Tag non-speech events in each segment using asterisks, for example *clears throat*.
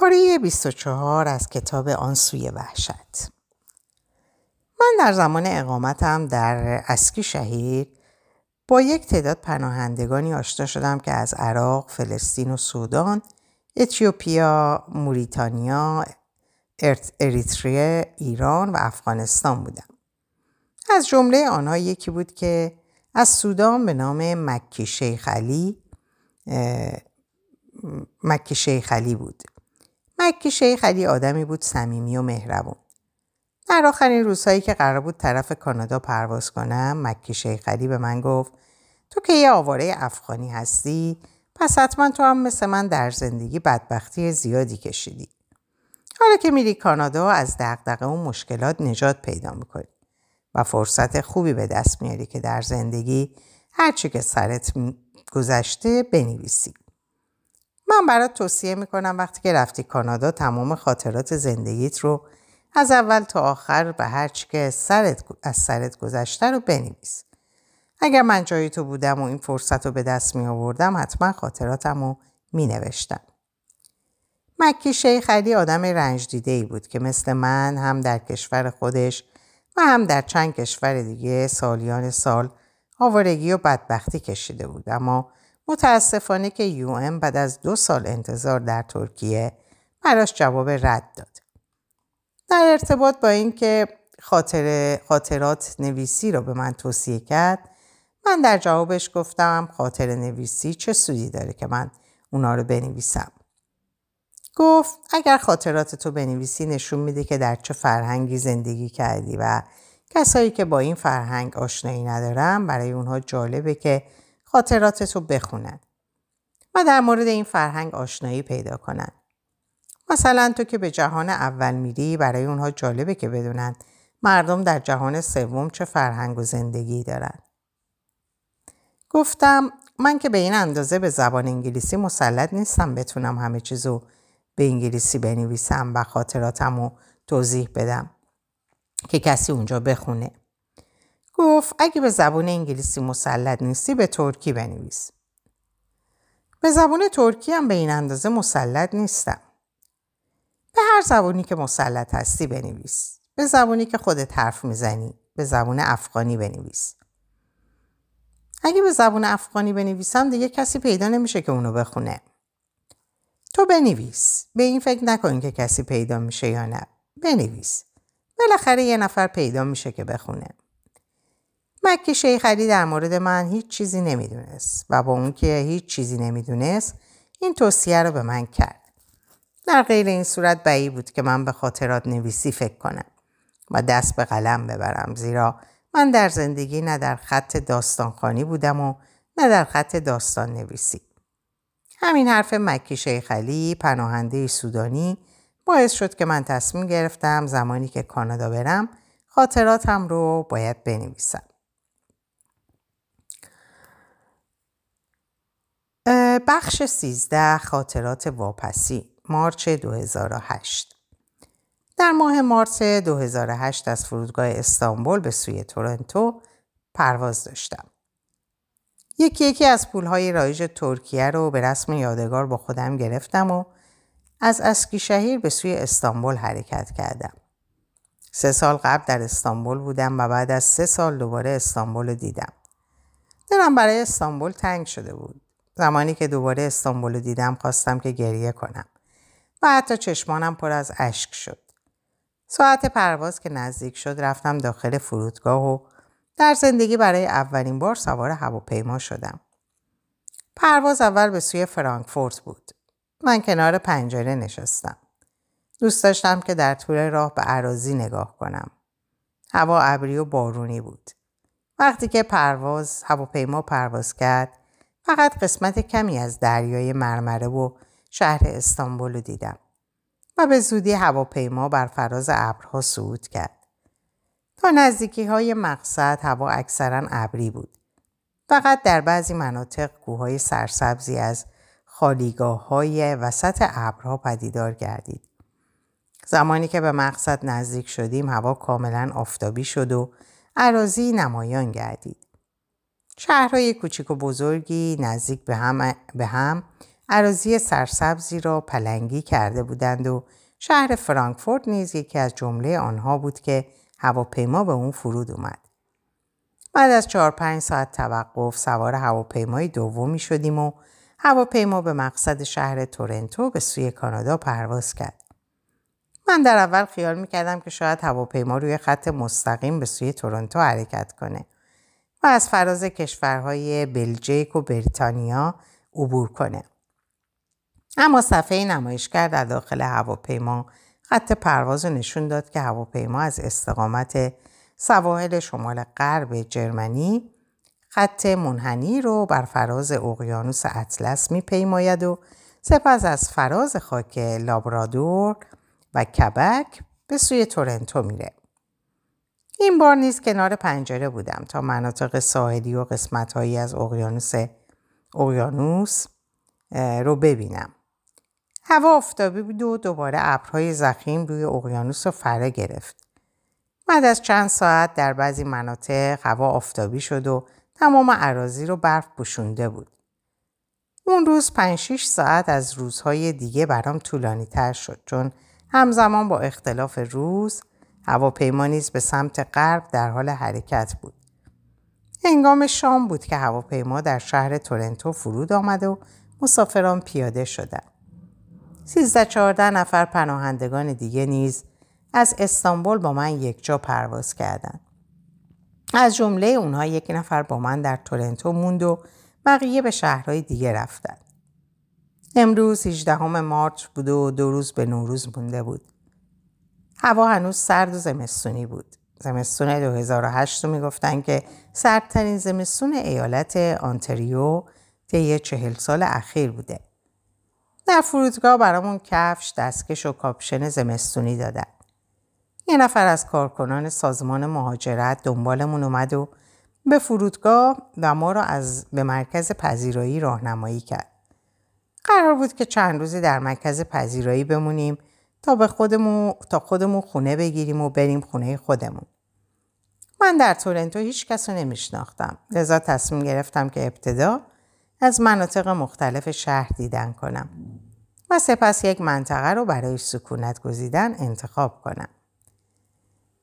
پاره 24 از کتاب آن سوی وحشت من در زمان اقامتم در اسکی شهید با یک تعداد پناهندگانی آشنا شدم که از عراق، فلسطین و سودان، اتیوپیا، موریتانیا، اریتریه، ایران و افغانستان بودم. از جمله آنها یکی بود که از سودان به نام مکی شیخ علی مکی شیخ علی بود. مکی شیخ علی آدمی بود صمیمی و مهربون. در آخرین روزهایی که قرار بود طرف کانادا پرواز کنم مکی شیخ علی به من گفت تو که یه آواره افغانی هستی پس حتما تو هم مثل من در زندگی بدبختی زیادی کشیدی. حالا که میری کانادا از دقدقه و مشکلات نجات پیدا می‌کنی و فرصت خوبی به دست میاری که در زندگی هرچی که سرت گذشته بنویسی. من برات توصیه می‌کنم وقتی که رفتی کانادا تمام خاطرات زندگیت رو از اول تا آخر به هر چی که سرت از سرت گذشته رو بنویس. اگر من جای تو بودم و این فرصت رو به دست می آوردم حتما خاطراتم رو می نوشتم. مکی شیخ علی آدم رنج دیده ای بود که مثل من هم در کشور خودش و هم در چند کشور دیگه سالیان سال آوارگی و بدبختی کشیده بود اما متاسفانه که یو ام بعد از دو سال انتظار در ترکیه براش جواب رد داد. در ارتباط با اینکه خاطر خاطرات نویسی رو به من توصیه کرد من در جوابش گفتم خاطر نویسی چه سودی داره که من اونا رو بنویسم. گفت اگر خاطرات تو بنویسی نشون میده که در چه فرهنگی زندگی کردی و کسایی که با این فرهنگ آشنایی ندارن برای اونها جالبه که خاطرات تو بخونن و در مورد این فرهنگ آشنایی پیدا کنن. مثلا تو که به جهان اول میری برای اونها جالبه که بدونن مردم در جهان سوم چه فرهنگ و زندگی دارن. گفتم من که به این اندازه به زبان انگلیسی مسلط نیستم بتونم همه چیزو به انگلیسی بنویسم و خاطراتم رو توضیح بدم که کسی اونجا بخونه. گفت اگه به زبان انگلیسی مسلط نیستی به ترکی بنویس. به زبان ترکی هم به این اندازه مسلط نیستم. به هر زبانی که مسلط هستی بنویس. به زبانی که خودت حرف می‌زنی. به زبان افغانی بنویس. اگه به زبان افغانی بنویسم دیگه کسی پیدا نمیشه که اونو بخونه. تو بنویس. به این فکر نکن که کسی پیدا میشه یا نه. بنویس. بالاخره یه نفر پیدا میشه که بخونه. مکی شیخ علی در مورد من هیچ چیزی نمی‌دونست و با اون که هیچ چیزی نمی‌دونست این توصیه رو به من کرد. در غیر این صورت بعید بود که من به خاطرات نویسی فکر کنم و دست به قلم ببرم زیرا من در زندگی نه در خط داستانخانی بودم و نه در خط داستان نویسی. همین حرف مکی شیخ علی پناهنده سودانی باعث شد که من تصمیم گرفتم زمانی که کانادا برم خاطراتم رو باید بنویسم. بخش 13 خاطرات واپسی مارچ 2008 در ماه مارس 2008 از فرودگاه استانبول به سوی تورنتو پرواز داشتم. یکی یکی از پولهای رایج ترکیه رو به رسم یادگار با خودم گرفتم و از اسکی شهیر به سوی استانبول حرکت کردم. سه سال قبل در استانبول بودم و بعد از سه سال دوباره استانبول دیدم. دلم برای استانبول تنگ شده بود. زمانی که دوباره استانبول دیدم خواستم که گریه کنم و حتی چشمانم پر از اشک شد. ساعت پرواز که نزدیک شد رفتم داخل فرودگاه و در زندگی برای اولین بار سوار هواپیما شدم. پرواز اول به سوی فرانکفورت بود. من کنار پنجره نشستم. دوست داشتم که در طول راه به عراضی نگاه کنم. هوا ابری و بارونی بود. وقتی که پرواز هواپیما پرواز کرد فقط قسمت کمی از دریای مرمره و شهر استانبول رو دیدم و به زودی هواپیما بر فراز ابرها صعود کرد. تا نزدیکی های مقصد هوا اکثرا ابری بود. فقط در بعضی مناطق کوههای سرسبزی از خالیگاه های وسط ابرها پدیدار گردید. زمانی که به مقصد نزدیک شدیم هوا کاملا آفتابی شد و عراضی نمایان گردید. شهرهای کوچیک و بزرگی نزدیک به هم, به هم عراضی سرسبزی را پلنگی کرده بودند و شهر فرانکفورت نیز یکی از جمله آنها بود که هواپیما به اون فرود اومد. بعد از چهار پنج ساعت توقف سوار هواپیمای دومی شدیم و هواپیما به مقصد شهر تورنتو به سوی کانادا پرواز کرد. من در اول خیال می‌کردم که شاید هواپیما روی خط مستقیم به سوی تورنتو حرکت کنه و از فراز کشورهای بلژیک و بریتانیا عبور کنه. اما صفحه نمایشگر در داخل هواپیما خط پرواز نشون داد که هواپیما از استقامت سواحل شمال غرب جرمنی خط منحنی رو بر فراز اقیانوس اطلس میپیماید و سپس از فراز خاک لابرادور و کبک به سوی تورنتو میره. این بار نیز کنار پنجره بودم تا مناطق ساحلی و قسمتهایی از اقیانوس اقیانوس رو ببینم. هوا آفتابی بود و دوباره ابرهای زخیم روی اقیانوس رو فره گرفت. بعد از چند ساعت در بعضی مناطق هوا آفتابی شد و تمام عراضی رو برف پوشونده بود. اون روز 5 6 ساعت از روزهای دیگه برام طولانی تر شد چون همزمان با اختلاف روز هواپیما نیز به سمت غرب در حال حرکت بود. هنگام شام بود که هواپیما در شهر تورنتو فرود آمد و مسافران پیاده شدند. سیزده چهارده نفر پناهندگان دیگه نیز از استانبول با من یک جا پرواز کردند. از جمله اونها یک نفر با من در تورنتو موند و بقیه به شهرهای دیگه رفتند. امروز 18 مارچ بود و دو روز به نوروز مونده بود. هوا هنوز سرد و زمستونی بود. زمستون 2008 رو می‌گفتن که سردترین زمستون ایالت آنتریو طی چهل سال اخیر بوده. در فرودگاه برامون کفش، دستکش و کاپشن زمستونی دادن. یه نفر از کارکنان سازمان مهاجرت دنبالمون اومد و به فرودگاه و ما را از به مرکز پذیرایی راهنمایی کرد. قرار بود که چند روزی در مرکز پذیرایی بمونیم تا به خودمون تا خودمون خونه بگیریم و بریم خونه خودمون. من در تورنتو هیچ کس رو نمیشناختم. لذا تصمیم گرفتم که ابتدا از مناطق مختلف شهر دیدن کنم و سپس یک منطقه رو برای سکونت گزیدن انتخاب کنم.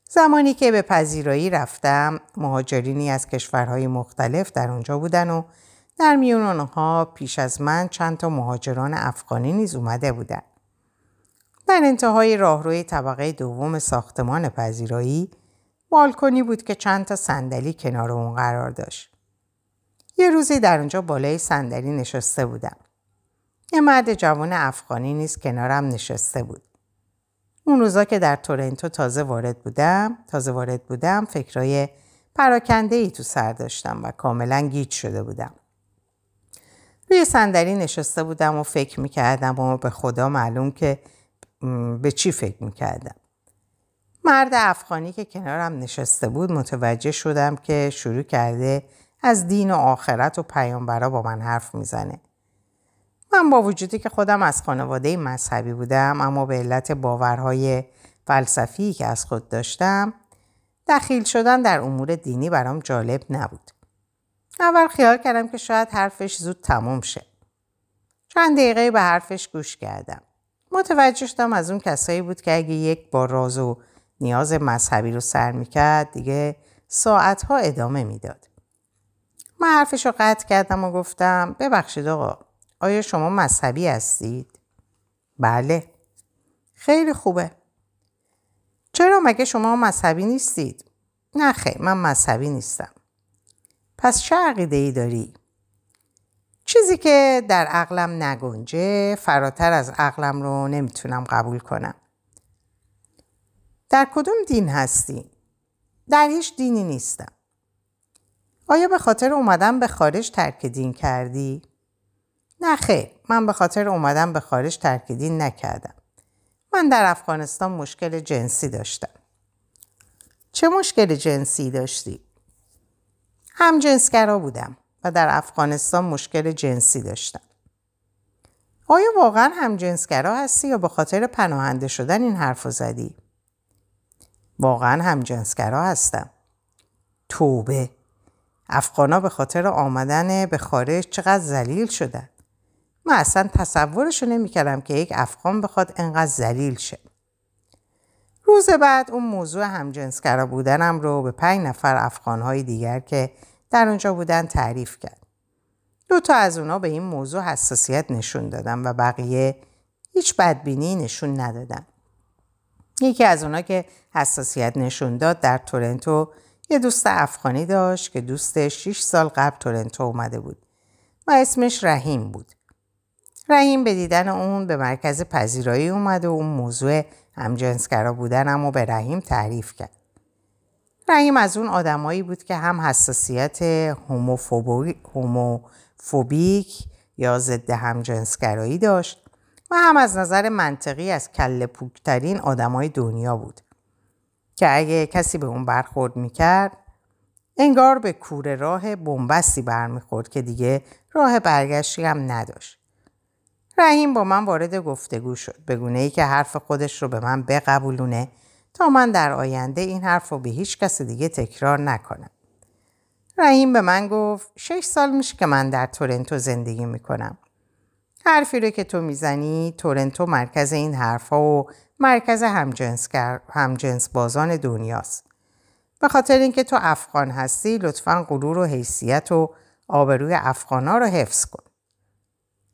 زمانی که به پذیرایی رفتم مهاجرینی از کشورهای مختلف در اونجا بودن و در میون آنها پیش از من چند تا مهاجران افغانی نیز اومده بودند. در انتهای راهروی طبقه دوم ساختمان پذیرایی بالکنی بود که چند تا صندلی کنار اون قرار داشت. یه روزی در اونجا بالای صندلی نشسته بودم. یه مرد جوان افغانی نیز کنارم نشسته بود. اون روزا که در تورنتو تازه وارد بودم، تازه وارد بودم فکرای پراکنده ای تو سر داشتم و کاملا گیج شده بودم. روی صندلی نشسته بودم و فکر می‌کردم و به خدا معلوم که به چی فکر می‌کردم. مرد افغانی که کنارم نشسته بود متوجه شدم که شروع کرده از دین و آخرت و پیامبرا با من حرف می‌زنه. من با وجودی که خودم از خانواده مذهبی بودم اما به علت باورهای فلسفی که از خود داشتم دخیل شدن در امور دینی برام جالب نبود. اول خیال کردم که شاید حرفش زود تموم شه. چند دقیقه به حرفش گوش کردم. متوجه شدم از اون کسایی بود که اگه یک با راز و نیاز مذهبی رو سر می‌کرد دیگه ساعتها ادامه می‌داد. من حرفش رو قطع کردم و گفتم ببخشید آقا آیا شما مذهبی هستید؟ بله. خیلی خوبه. چرا مگه شما مذهبی نیستید؟ نه خیلی من مذهبی نیستم. پس چه عقیده ای داری؟ چیزی که در عقلم نگنجه فراتر از عقلم رو نمی‌تونم قبول کنم. در کدوم دین هستی؟ در هیچ دینی نیستم. آیا به خاطر اومدن به خارج ترک دین کردی؟ نه خیر من به خاطر اومدن به خارج ترک دین نکردم. من در افغانستان مشکل جنسی داشتم. چه مشکل جنسی داشتی؟ هم جنسگرا بودم و در افغانستان مشکل جنسی داشتم. آیا واقعا هم جنسگرا هستی یا به خاطر پناهنده شدن این حرف زدی؟ واقعا هم جنسگرا هستم. توبه افغانا به خاطر آمدن به خارج چقدر ذلیل شدن. من اصلا تصورشو نمی‌کردم که یک افغان بخواد انقدر زلیل شه. روز بعد اون موضوع همجنسگرا بودنم رو به پنج نفر افغانهای دیگر که در اونجا بودن تعریف کرد. دو تا از اونا به این موضوع حساسیت نشون دادن و بقیه هیچ بدبینی نشون ندادن. یکی از اونا که حساسیت نشون داد در تورنتو یه دوست افغانی داشت که دوست 6 سال قبل تورنتو اومده بود و اسمش رحیم بود. رحیم به دیدن اون به مرکز پذیرایی اومد و اون موضوع همجنسگرا بودن اما به رحیم تعریف کرد. رحیم از اون آدمایی بود که هم حساسیت هوموفوبیک یا ضد همجنسگرایی داشت و هم از نظر منطقی از کل پوکترین آدمای دنیا بود که اگه کسی به اون برخورد می‌کرد انگار به کوره راه بنبستی برمیخورد که دیگه راه برگشتی هم نداشت. رحیم با من وارد گفتگو شد به گونه ای که حرف خودش رو به من بقبولونه تا من در آینده این حرف رو به هیچ کس دیگه تکرار نکنم. رحیم به من گفت شش سال میشه که من در تورنتو زندگی می‌کنم. حرفی رو که تو می‌زنی تورنتو مرکز این حرفها و مرکز همجنس, همجنس بازان دنیاست. به خاطر اینکه تو افغان هستی لطفا غرور و حیثیت و آبروی افغانا رو حفظ کن.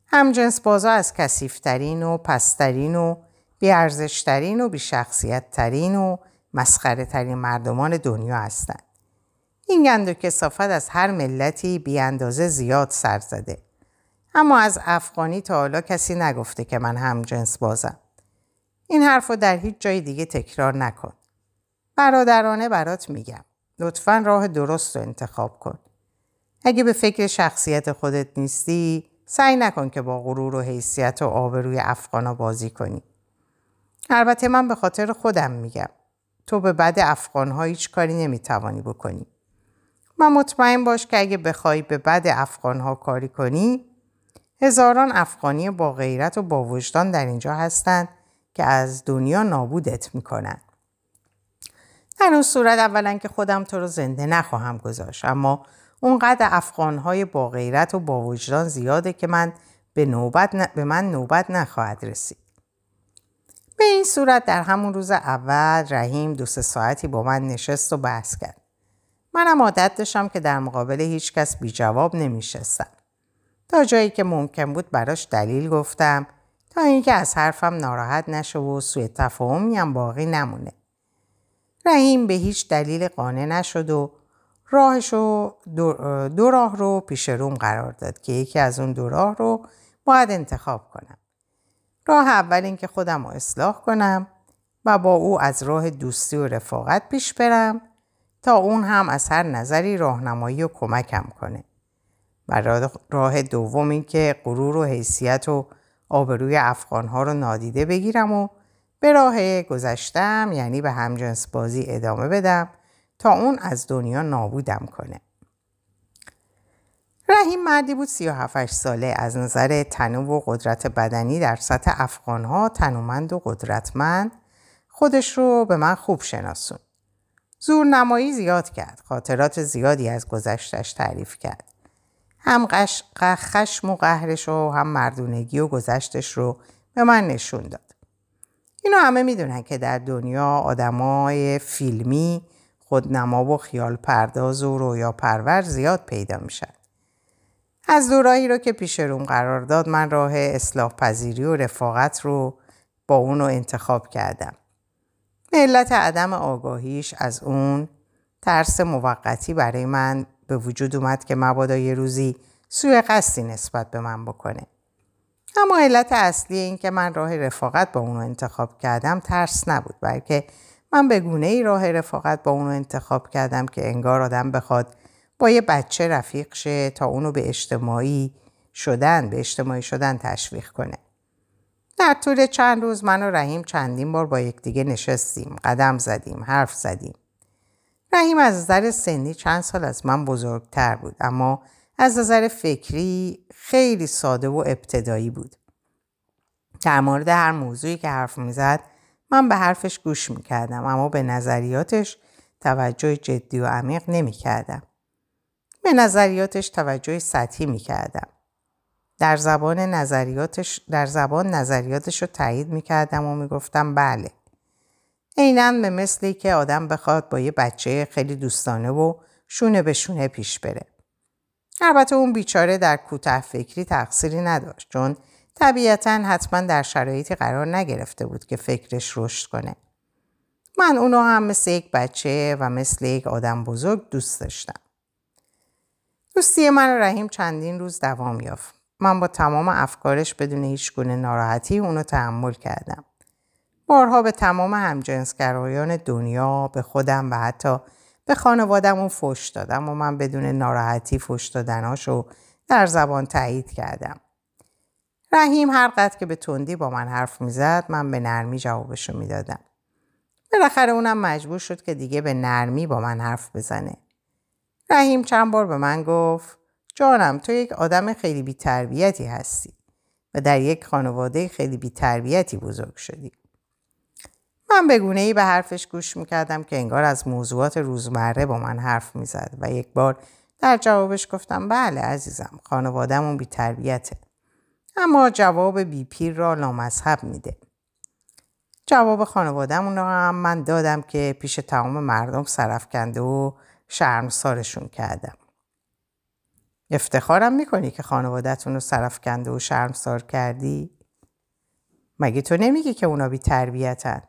همجنس بازا از کسیفترین و پسترین و بیارزشترین و بیشخصیت ترین و مسخره ترین مردمان دنیا هستند. این گند و کسافت از هر ملتی بی اندازه زیاد سر زده. اما از افغانی تا حالا کسی نگفته که من هم جنس بازم. این حرف رو در هیچ جای دیگه تکرار نکن. برادرانه برات میگم. لطفا راه درست رو انتخاب کن. اگه به فکر شخصیت خودت نیستی سعی نکن که با غرور و حیثیت و آبروی افغانا بازی کنی. البته من به خاطر خودم میگم. تو به بد افغانها هیچ کاری نمی‌توانی بکنی. من مطمئن باش که اگه بخوای به بد افغانها کاری کنی هزاران افغانی با غیرت و با وجدان در اینجا هستند که از دنیا نابودت می‌کنن. در اون صورت اولا که خودم تو رو زنده نخواهم گذاشت اما اونقدر افغانهای با غیرت و با وجدان زیاده که من به, نوبت به من نوبت نخواهد رسید. به این صورت در همون روز اول رحیم دو سه ساعتی با من نشست و بحث کرد. منم عادت داشتم که در مقابل هیچ کس بی جواب نمیشستم. تا جایی که ممکن بود براش دلیل گفتم تا اینکه از حرفم ناراحت نشه و سوء تفاهمی هم باقی نمونه. رحیم به هیچ دلیل قانع نشد و راهش رو دو, راه رو پیش روم قرار داد که یکی از اون دو راه رو باید انتخاب کنم. راه اول این که خودم رو اصلاح کنم و با او از راه دوستی و رفاقت پیش برم تا اون هم از هر نظری راهنمایی و کمکم کنه. و راه دوم این که غرور و حیثیت و آبروی افغانها رو نادیده بگیرم و به راه گذشتم یعنی به همجنس بازی ادامه بدم تا اون از دنیا نابودم کنه. رحیم مردی بود 37 ساله از نظر تنوع و قدرت بدنی در سطح افغانها تنومند و قدرتمند خودش رو به من خوب شناسون. زورنمایی زیاد کرد. خاطرات زیادی از گذشتش تعریف کرد. هم خشم و قهرش و هم مردونگی و گذشتش رو به من نشون داد. اینو همه می‌دونن که در دنیا آدمای فیلمی خودنما و خیال پرداز و رویا پرور زیاد پیدا میشن. از دورایی رو که پیش روم قرار داد من راه اصلاح پذیری و رفاقت رو با اون رو انتخاب کردم. علت عدم آگاهیش از اون ترس موقتی برای من به وجود اومد که مبادا یه روزی سوی قصدی نسبت به من بکنه. اما علت اصلی این که من راه رفاقت با اونو انتخاب کردم ترس نبود بلکه من به گونه ای راه رفاقت با اونو انتخاب کردم که انگار آدم بخواد با یه بچه رفیق شه تا اونو به اجتماعی شدن به اجتماعی شدن تشویق کنه. در طول چند روز من و رحیم چندین بار با یکدیگه نشستیم، قدم زدیم، حرف زدیم. رحیم از نظر سنی چند سال از من بزرگتر بود اما از نظر فکری خیلی ساده و ابتدایی بود. در مورد هر موضوعی که حرف می‌زد من به حرفش گوش می‌کردم اما به نظریاتش توجه جدی و عمیق نمی‌کردم. به نظریاتش توجه سطحی می‌کردم. در زبان نظریاتش در زبان نظریاتش رو تایید می‌کردم و می‌گفتم بله عینا به مثلی که آدم بخواد با یه بچه خیلی دوستانه و شونه به شونه پیش بره البته اون بیچاره در کوتاه فکری تقصیری نداشت چون طبیعتا حتما در شرایطی قرار نگرفته بود که فکرش رشد کنه. من اونو هم مثل یک بچه و مثل یک آدم بزرگ دوست داشتم. دوستی من و رحیم چندین روز دوام یافت. من با تمام افکارش بدون هیچ گونه ناراحتی اونو تحمل کردم. بارها به تمام همجنسگرایان دنیا به خودم و حتی به خانوادم فش دادم و من بدون ناراحتی فش دادناشو در زبان تایید کردم. رحیم هر قدر که به تندی با من حرف می‌زد من به نرمی جوابشو می‌دادم. بالاخره اونم مجبور شد که دیگه به نرمی با من حرف بزنه. رحیم چند بار به من گفت جانم تو یک آدم خیلی بیتربیتی هستی و در یک خانواده خیلی بیتربیتی بزرگ شدی. من به گونه ای به حرفش گوش می‌کردم که انگار از موضوعات روزمره با من حرف می‌زد و یک بار در جوابش گفتم بله عزیزم خانوادهمون بیتربیته. اما جواب بی پیر را نامذهب میده. جواب خانوادهمون رو هم من دادم که پیش تمام مردم سرفکنده و شرمسارشون کردم. افتخارم می‌کنی که خانوادهتون رو سرفکنده و شرمسار کردی؟ مگه تو نمیگی که اونا بی تربیتن؟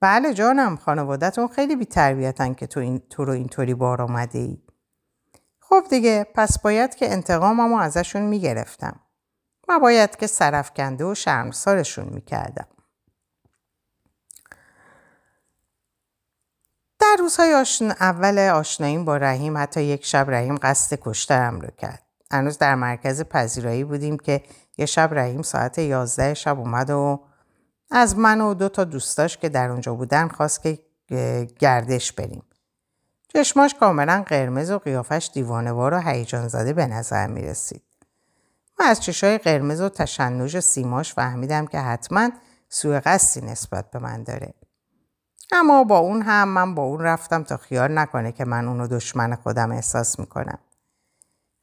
بله جانم خانوادهتون خیلی بی تربیتن که تو, این، تو رو اینطوری بار آمده ای. خب دیگه پس باید که انتقاممو ازشون می‌گرفتم. و باید که سرفکنده و شرمسارشون می‌کردم. در روزهای آشن... اول آشناییم با رحیم حتی یک شب رحیم قصد کشترم رو کرد. هنوز در مرکز پذیرایی بودیم که یه شب رحیم ساعت 11 شب اومد و از من و دو تا دوستاش که در اونجا بودن خواست که گردش بریم. چشماش کاملا قرمز و قیافش دیوانوار و هیجان زده به نظر می رسید. من از چشای قرمز و تشنج سیماش فهمیدم که حتما سوء قصدی نسبت به من داره. اما با اون هم من با اون رفتم تا خیال نکنه که من اونو دشمن خودم احساس می‌کنم.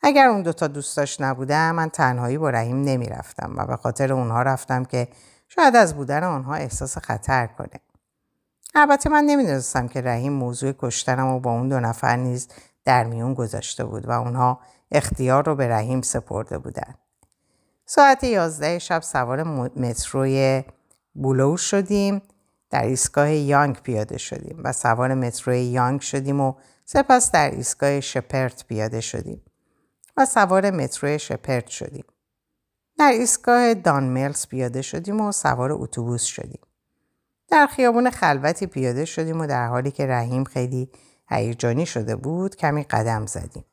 اگر اون دوتا دوستاش نبودم من تنهایی با رحیم نمی‌رفتم و به خاطر اونها رفتم که شاید از بودن آنها احساس خطر کنه. البته من نمی‌دونستم که رحیم موضوع کشتنم و با اون دو نفر نیز در میون گذاشته بود و اونها اختیار رو به رحیم سپرده بودن. ساعت یازده شب سوار متروی بولو شدیم در ایستگاه یانگ پیاده شدیم و سوار متروی یانگ شدیم و سپس در ایستگاه شپرت پیاده شدیم و سوار مترو شپرت شدیم. در ایستگاه دانملز پیاده شدیم و سوار اتوبوس شدیم. در خیابون خلوتی پیاده شدیم و در حالی که رحیم خیلی هیجانی شده بود کمی قدم زدیم.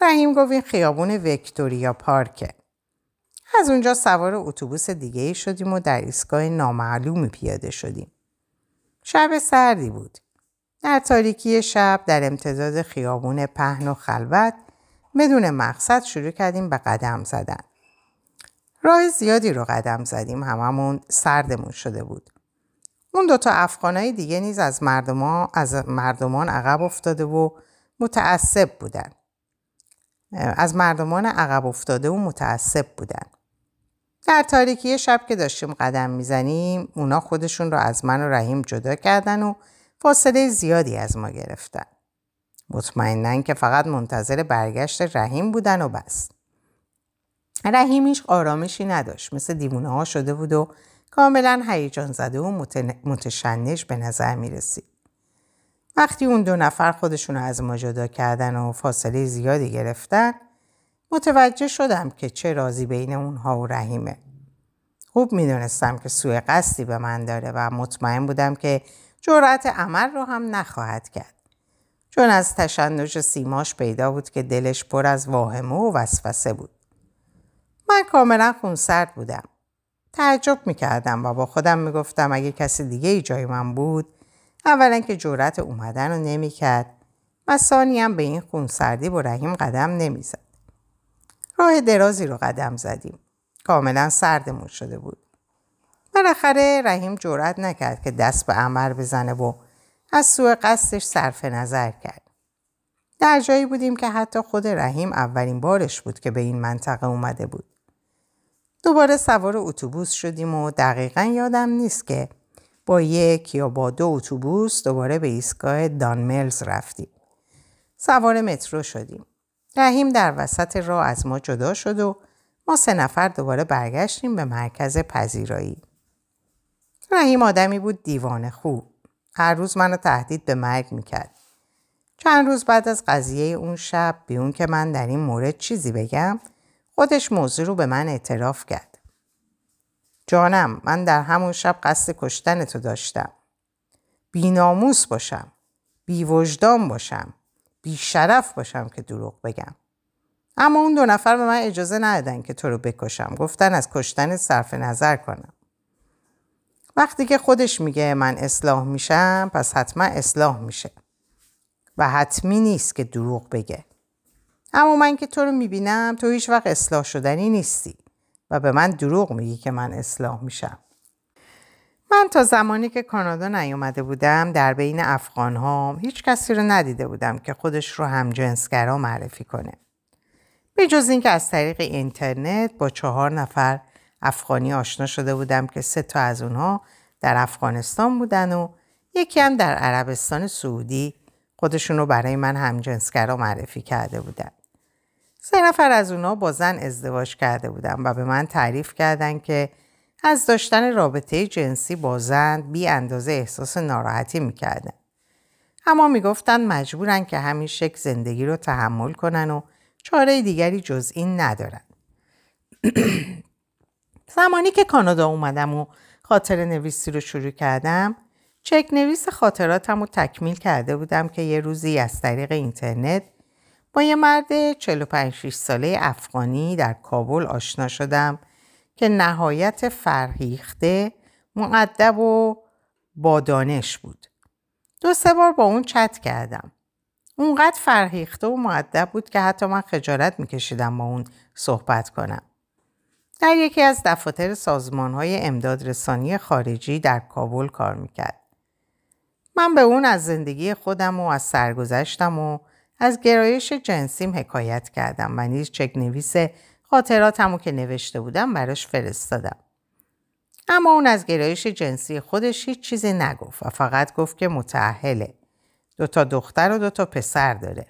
رحیم گفت این خیابون ویکتوریا پارکه. از اونجا سوار اتوبوس دیگه شدیم و در ایستگاه نامعلومی پیاده شدیم. شب سردی بود. در تاریکی شب در امتداد خیابون پهن و خلوت بدون مقصد شروع کردیم به قدم زدن. راه زیادی رو قدم زدیم هممون سردمون شده بود. اون دوتا افغانای دیگه نیز از مردمان, از مردمان عقب افتاده و متعصب بودن. از مردمان عقب افتاده و متعصب بودن. در تاریکی شب که داشتیم قدم می‌زنیم اونا خودشون رو از من و رحیم جدا کردن و فاصله زیادی از ما گرفتن. مطمئنن که فقط منتظر برگشت رحیم بودن و بس. رحیم هیچ آرامشی نداشت مثل دیوونه ها شده بود و کاملا هیجان زده و متشنج به نظر می رسید. وقتی اون دو نفر خودشون رو از ما جدا کردن و فاصله زیادی گرفتن متوجه شدم که چه رازی بین اونها و رحیمه. خوب می‌دونستم که سوء قصدی به من داره و مطمئن بودم که جرأت عمل رو هم نخواهد کرد. چون از تشنج سیماش پیدا بود که دلش پر از واهمه و وسوسه بود. من کاملا خونسرد بودم. تعجب می‌کردم و با خودم می‌گفتم اگه کسی دیگه ای جای من بود اولا که جرأت اومدن رو نمی‌کرد و ثانی هم به این خونسردی با رحیم قدم نمی‌زد. راه درازی رو قدم زدیم. کاملا سردمون شده بود. بالاخره رحیم جرأت نکرد که دست به عمر بزنه و از سوء قصدش صرف نظر کرد. در جایی بودیم که حتی خود رحیم اولین بارش بود که به این منطقه اومده بود. دوباره سوار اتوبوس شدیم و دقیقا یادم نیست که با یک یا با دو اتوبوس دوباره به ایستگاه دانملز رفتیم. سوار مترو شدیم. رحیم در وسط راه از ما جدا شد و ما سه نفر دوباره برگشتیم به مرکز پذیرایی. رحیم آدمی بود دیوانه خوب. هر روز منو تهدید به مرگ می‌کرد. چند روز بعد از قضیه اون شب بی اون که من در این مورد چیزی بگم خودش موضوع رو به من اعتراف کرد. جانم من در همون شب قصد کشتن تو داشتم. بی ناموس باشم. بی وجدان باشم. بی شرف باشم که دروغ بگم. اما اون دو نفر به من اجازه ندادن که تو رو بکشم. گفتن از کشتن صرف نظر کنم. وقتی که خودش میگه من اصلاح میشم پس حتما اصلاح میشه. و حتمی نیست که دروغ بگه. اما من که تو رو می‌بینم تو هیچ وقت اصلاح شدنی نیستی و به من دروغ میگی که من اصلاح میشم. من تا زمانی که کانادا نیومده بودم در بین افغان ها هیچ کسی رو ندیده بودم که خودش رو همجنسگرا معرفی کنه. به جز اینکه از طریق اینترنت با چهار نفر افغانی آشنا شده بودم که سه تا از اونها در افغانستان بودن و یکی هم در عربستان سعودی خودشون رو برای من همجنسگرا معرفی کرده بودن. سه نفر از اونا با زن ازدواج کرده بودن و به من تعریف کردن که از داشتن رابطه جنسی با زن بی اندازه احساس ناراحتی می‌کردن. اما می‌گفتن مجبورن که همین شکل زندگی رو تحمل کنن و چاره دیگری جز این ندارن. *clears throat* زمانی که کانادا اومدم و خاطر نویسی رو شروع کردم چک نویس خاطراتم رو تکمیل کرده بودم که یه روزی از طریق اینترنت با یه مرد 45 ساله افغانی در کابل آشنا شدم که نهایت فرهیخته معدب و با دانش بود. دو سه بار با اون چت کردم. اونقدر فرهیخته و معدب بود که حتی من خجالت میکشیدم با اون صحبت کنم. در یکی از دفاتر سازمان های امداد رسانی خارجی در کابل کار می‌کرد. من به اون از زندگی خودم و از سرگذشتم و از گرایش جنسیم حکایت کردم و نیز چک نویس خاطراتمو که نوشته بودم براش فرستادم. اما اون از گرایش جنسی خودش هیچ چیزی نگفت و فقط گفت که متعهله. دو تا دختر و دو تا پسر داره.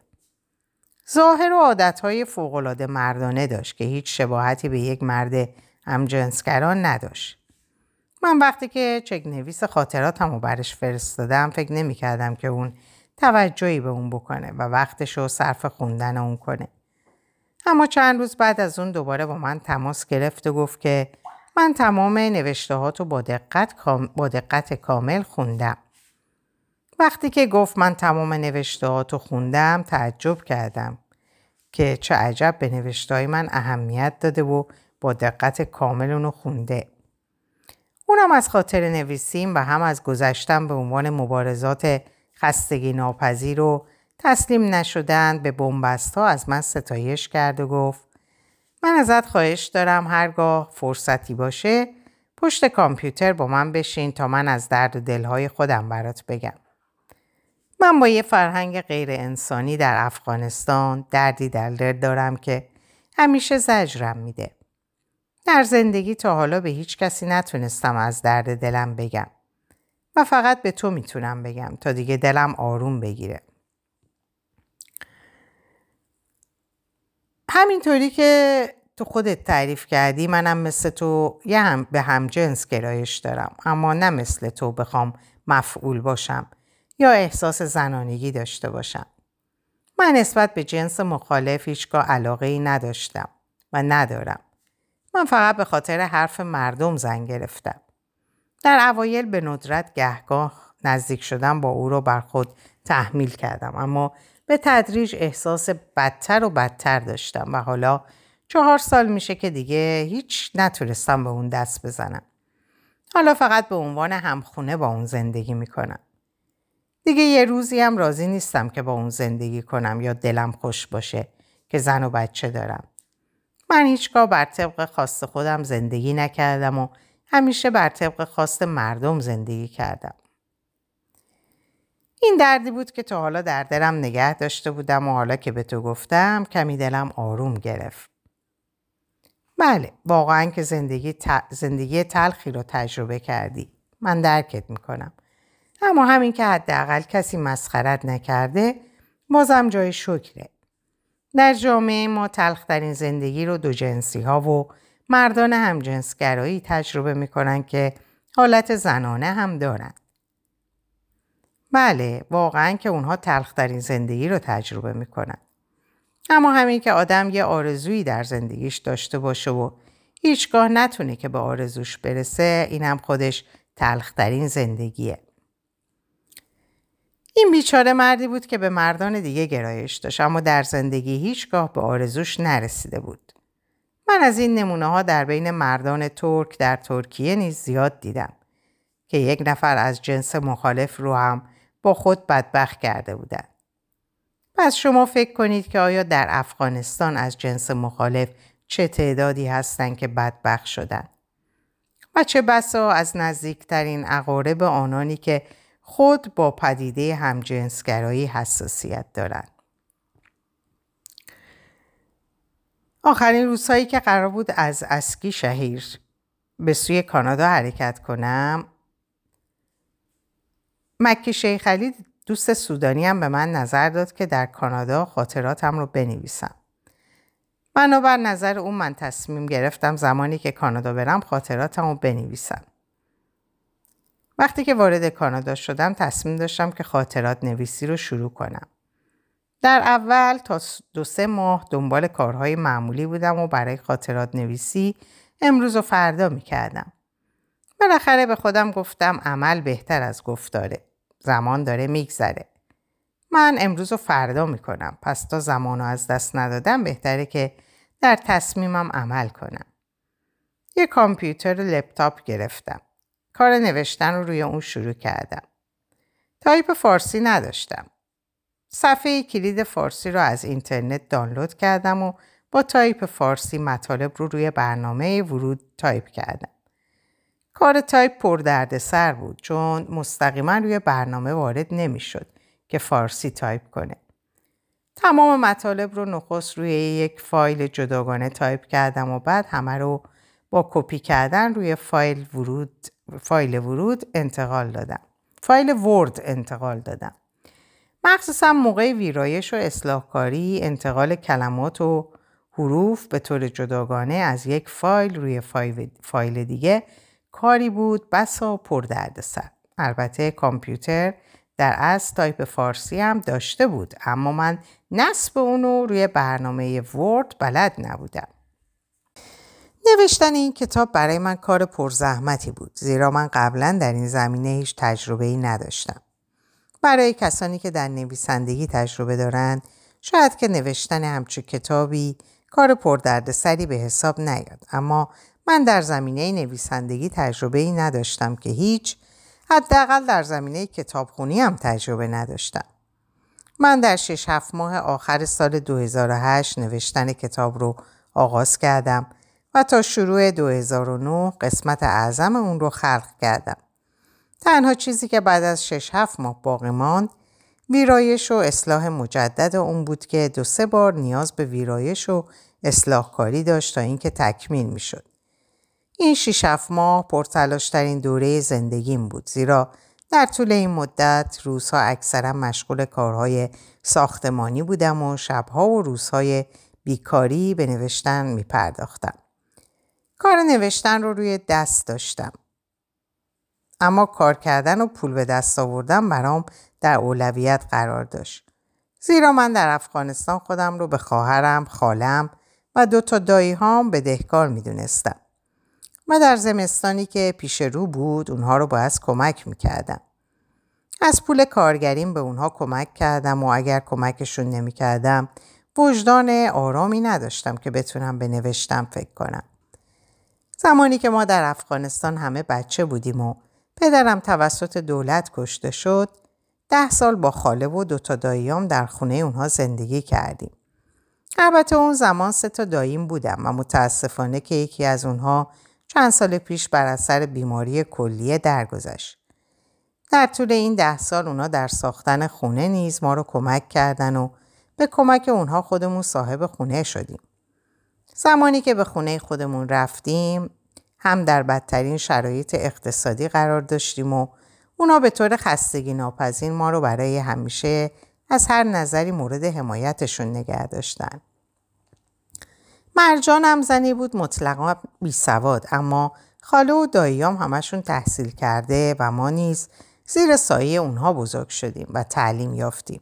ظاهر و عادتهای فوقالعاده مردانه داشت که هیچ شباهتی به یک مرد همجنسگران نداشت. من وقتی که چک نویس خاطراتم رو برش فرستادم فکر نمی کردم که اون توجهی به اون بکنه و وقتش رو صرف خوندن اون کنه. اما چند روز بعد از اون دوباره با من تماس گرفت و گفت که من تمام نوشته رو با دقت, با دقت کامل خوندم. وقتی که گفت من تمام نوشته رو خوندم تعجب کردم که چه عجب به نوشته من اهمیت داده و با دقت کامل اونو خونده. اونم از خاطر نویسیم و هم از گذشتم به عنوان مبارزات خستگی ناپذیر و تسلیم نشدن به بنبست ها از من ستایش کرد و گفت من ازت خواهش دارم هرگاه فرصتی باشه پشت کامپیوتر با من بشین تا من از درد و دلهای خودم برات بگم. من با یه فرهنگ غیر انسانی در افغانستان دردی در دل دارم که همیشه زجرم میده. در زندگی تا حالا به هیچ کسی نتونستم از درد دلم بگم و فقط به تو می‌تونم بگم تا دیگه دلم آروم بگیره. همینطوری که تو خودت تعریف کردی منم مثل تو یه هم به هم جنس گرایش دارم اما نه مثل تو بخوام مفعول باشم یا احساس زنانگی داشته باشم. من نسبت به جنس مخالف هیچگاه علاقه ای نداشتم و ندارم. من فقط به خاطر حرف مردم زن گرفتم. در اوایل به ندرت گهگاه نزدیک شدم با او را بر خود تحمیل کردم اما به تدریج احساس بدتر و بدتر داشتم و حالا چهار سال میشه که دیگه هیچ نتونستم به اون دست بزنم. حالا فقط به عنوان همخونه با اون زندگی می‌کنم. دیگه یه روزی هم راضی نیستم که با اون زندگی کنم یا دلم خوش باشه که زن و بچه دارم. من هیچگاه بر طبق خواست خودم زندگی نکردم و همیشه بر طبق خواست مردم زندگی کردم. این دردی بود که تا حالا در دلم نگه داشته بودم و حالا که به تو گفتم کمی دلم آروم گرفت. بله واقعا که زندگی, زندگی تلخی رو تجربه کردی. من درکت می‌کنم. اما همین که حداقل کسی مسخرت نکرده بازم جای شکره. در جامعه ما تلخترین زندگی رو دو جنسی ها و مردان همجنسگرایی تجربه می‌کنن که حالت زنانه هم دارن. بله واقعا که اونها تلخترین زندگی رو تجربه می‌کنن. اما همین که آدم یه آرزویی در زندگیش داشته باشه و هیچگاه نتونه که به آرزوش برسه این هم خودش تلخترین زندگیه. این بیچاره مردی بود که به مردان دیگه گرایش داشت اما در زندگی هیچگاه به آرزوش نرسیده بود. من از این نمونه ها در بین مردان ترک در ترکیه نیز زیاد دیدم که یک نفر از جنس مخالف رو هم با خود بدبخت کرده بودند. پس شما فکر کنید که آیا در افغانستان از جنس مخالف چه تعدادی هستند که بدبخت شدن؟ و چه بسا از نزدیکترین اقارب آنانی که خود با پدیده همجنسگرایی حساسیت دارند. آخرین روزهایی که قرار بود از اسکی شهیر به سوی کانادا حرکت کنم مکی شیخ علی دوست سودانی هم به من نظر داد که در کانادا خاطراتم رو بنویسم. بنابر نظر اون من تصمیم گرفتم زمانی که کانادا برم خاطراتم رو بنویسم. وقتی که وارد کانادا شدم تصمیم داشتم که خاطرات نویسی رو شروع کنم. در اول تا دو سه ماه دنبال کارهای معمولی بودم و برای خاطرات نویسی امروز و فردا می کردم. بالاخره به خودم گفتم عمل بهتر از گفتاره. زمان داره میگذره. من امروز و فردا می‌کنم پس تا زمان رو از دست ندادم بهتره که در تصمیمم عمل کنم. یه کامپیوتر لپتاپ گرفتم. کار نوشتن رو روی اون شروع کردم. تایپ فارسی نداشتم. صفحه کلید فارسی رو از اینترنت دانلود کردم و با تایپ فارسی مطالب رو روی برنامه Word تایپ کردم. کار تایپ پر دردسر بود چون مستقیما روی برنامه وارد نمی‌شد که فارسی تایپ کنه. تمام مطالب رو نخست روی یک فایل جداگانه تایپ کردم و بعد همه رو با کپی کردن روی فایل Word فایل Word انتقال دادم. فایل Word انتقال دادم. مخصوصا موقع ویرایش و اصلاحکاری انتقال کلمات و حروف به طور جداگانه از یک فایل روی فایل دیگه کاری بود بسا پر دردسر. البته کامپیوتر در از تایپ فارسی هم داشته بود اما من نصب اونو روی برنامه Word بلد نبودم. نوشتن این کتاب برای من کار پرزحمتی بود زیرا من قبلا در این زمینه هیچ تجربه ای نداشتم. برای کسانی که در نویسندگی تجربه دارند شاید که نوشتن همچو کتابی کار پردردسری به حساب نیاد اما من در زمینه نویسندگی تجربه ای نداشتم که هیچ حداقل در زمینه کتابخونی هم تجربه نداشتم. من در شش هفت ماه آخر سال 2008 نوشتن کتاب رو آغاز کردم و تا شروع 2009 قسمت اعظم اون رو خلق کردم. تنها چیزی که بعد از شش هفت ماه باقی ماند ویرایش و اصلاح مجدد اون بود که دو سه بار نیاز به ویرایش و اصلاح کاری داشت تا اینکه تکمیل می شد. این شیش هفت ماه پرتلاشترین دوره زندگیم بود زیرا در طول این مدت روزها اکثرا مشغول کارهای ساختمانی بودم و شبها و روزهای بیکاری به نوشتن می پرداختم. کار نوشتن رو روی دست داشتم. اما کار کردن و پول به دست آوردن برام در اولویت قرار داشت. زیرا من در افغانستان خودم رو به خواهرم، خالم و دو تا دایی هام بدهکار می دونستم. و در زمستانی که پیش رو بود اونها رو باید کمک می‌کردم. از پول کارگریم به اونها کمک کردم و اگر کمکشون نمی‌کردم وجدان آرامی نداشتم که بتونم به نوشتم فکر کنم. زمانی که ما در افغانستان همه بچه بودیم و پدرم توسط دولت کشته شد ده سال با خاله و دوتا داییام در خونه اونها زندگی کردیم. البته اون زمان سه تا داییم بودم و متاسفانه که یکی از اونها چند سال پیش بر اثر بیماری کلیه درگذشت. در طول این ده سال اونا در ساختن خونه نیز ما رو کمک کردن و به کمک اونها خودمون صاحب خونه شدیم. زمانی که به خونه خودمون رفتیم هم در بدترین شرایط اقتصادی قرار داشتیم و اونا به طور خستگی ناپذیر ما رو برای همیشه از هر نظری مورد حمایتشون نگه داشتن. مرجان هم زنی بود مطلقا بی سواد اما خاله و داییام همشون تحصیل کرده و ما نیز زیر سایه اونها بزرگ شدیم و تعلیم یافتیم.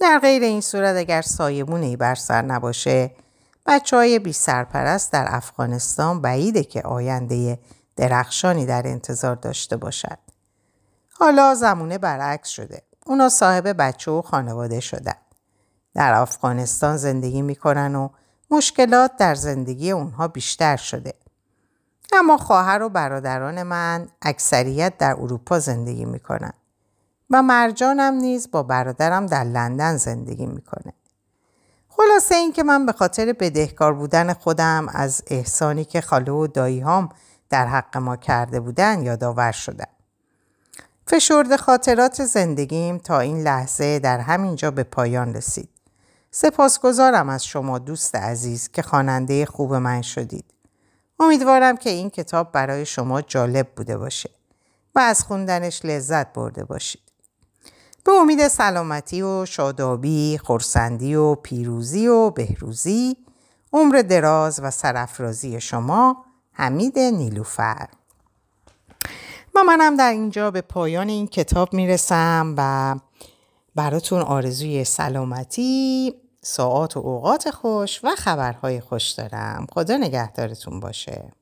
در غیر این صورت اگر سایبونی بر سر نباشه بچه های بی سرپرست در افغانستان بعیده که آینده درخشانی در انتظار داشته باشد. حالا زمونه برعکس شده. اونا صاحب بچه و خانواده شدن. در افغانستان زندگی می‌کنن و مشکلات در زندگی اونها بیشتر شده. اما خواهر و برادران من اکثریت در اروپا زندگی می‌کنن و مرجانم نیز با برادرم در لندن زندگی می‌کنه. خلاصه این که من به خاطر بدهکار بودن خودم از احسانی که خاله و داییهام در حق ما کرده بودن یادآور شدم. فشرد خاطرات زندگیم تا این لحظه در همینجا به پایان رسید. سپاسگزارم از شما دوست عزیز که خواننده خوب من شدید. امیدوارم که این کتاب برای شما جالب بوده باشه و از خوندنش لذت برده باشید. به امید سلامتی و شادابی، خورسندی و پیروزی و بهروزی، عمر دراز و سرافرازی شما حمید نیلوفر و منم در اینجا به پایان این کتاب می‌رسم و براتون آرزوی سلامتی ساعات و اوقات خوش و خبرهای خوش دارم. خدا نگهدارتون باشه.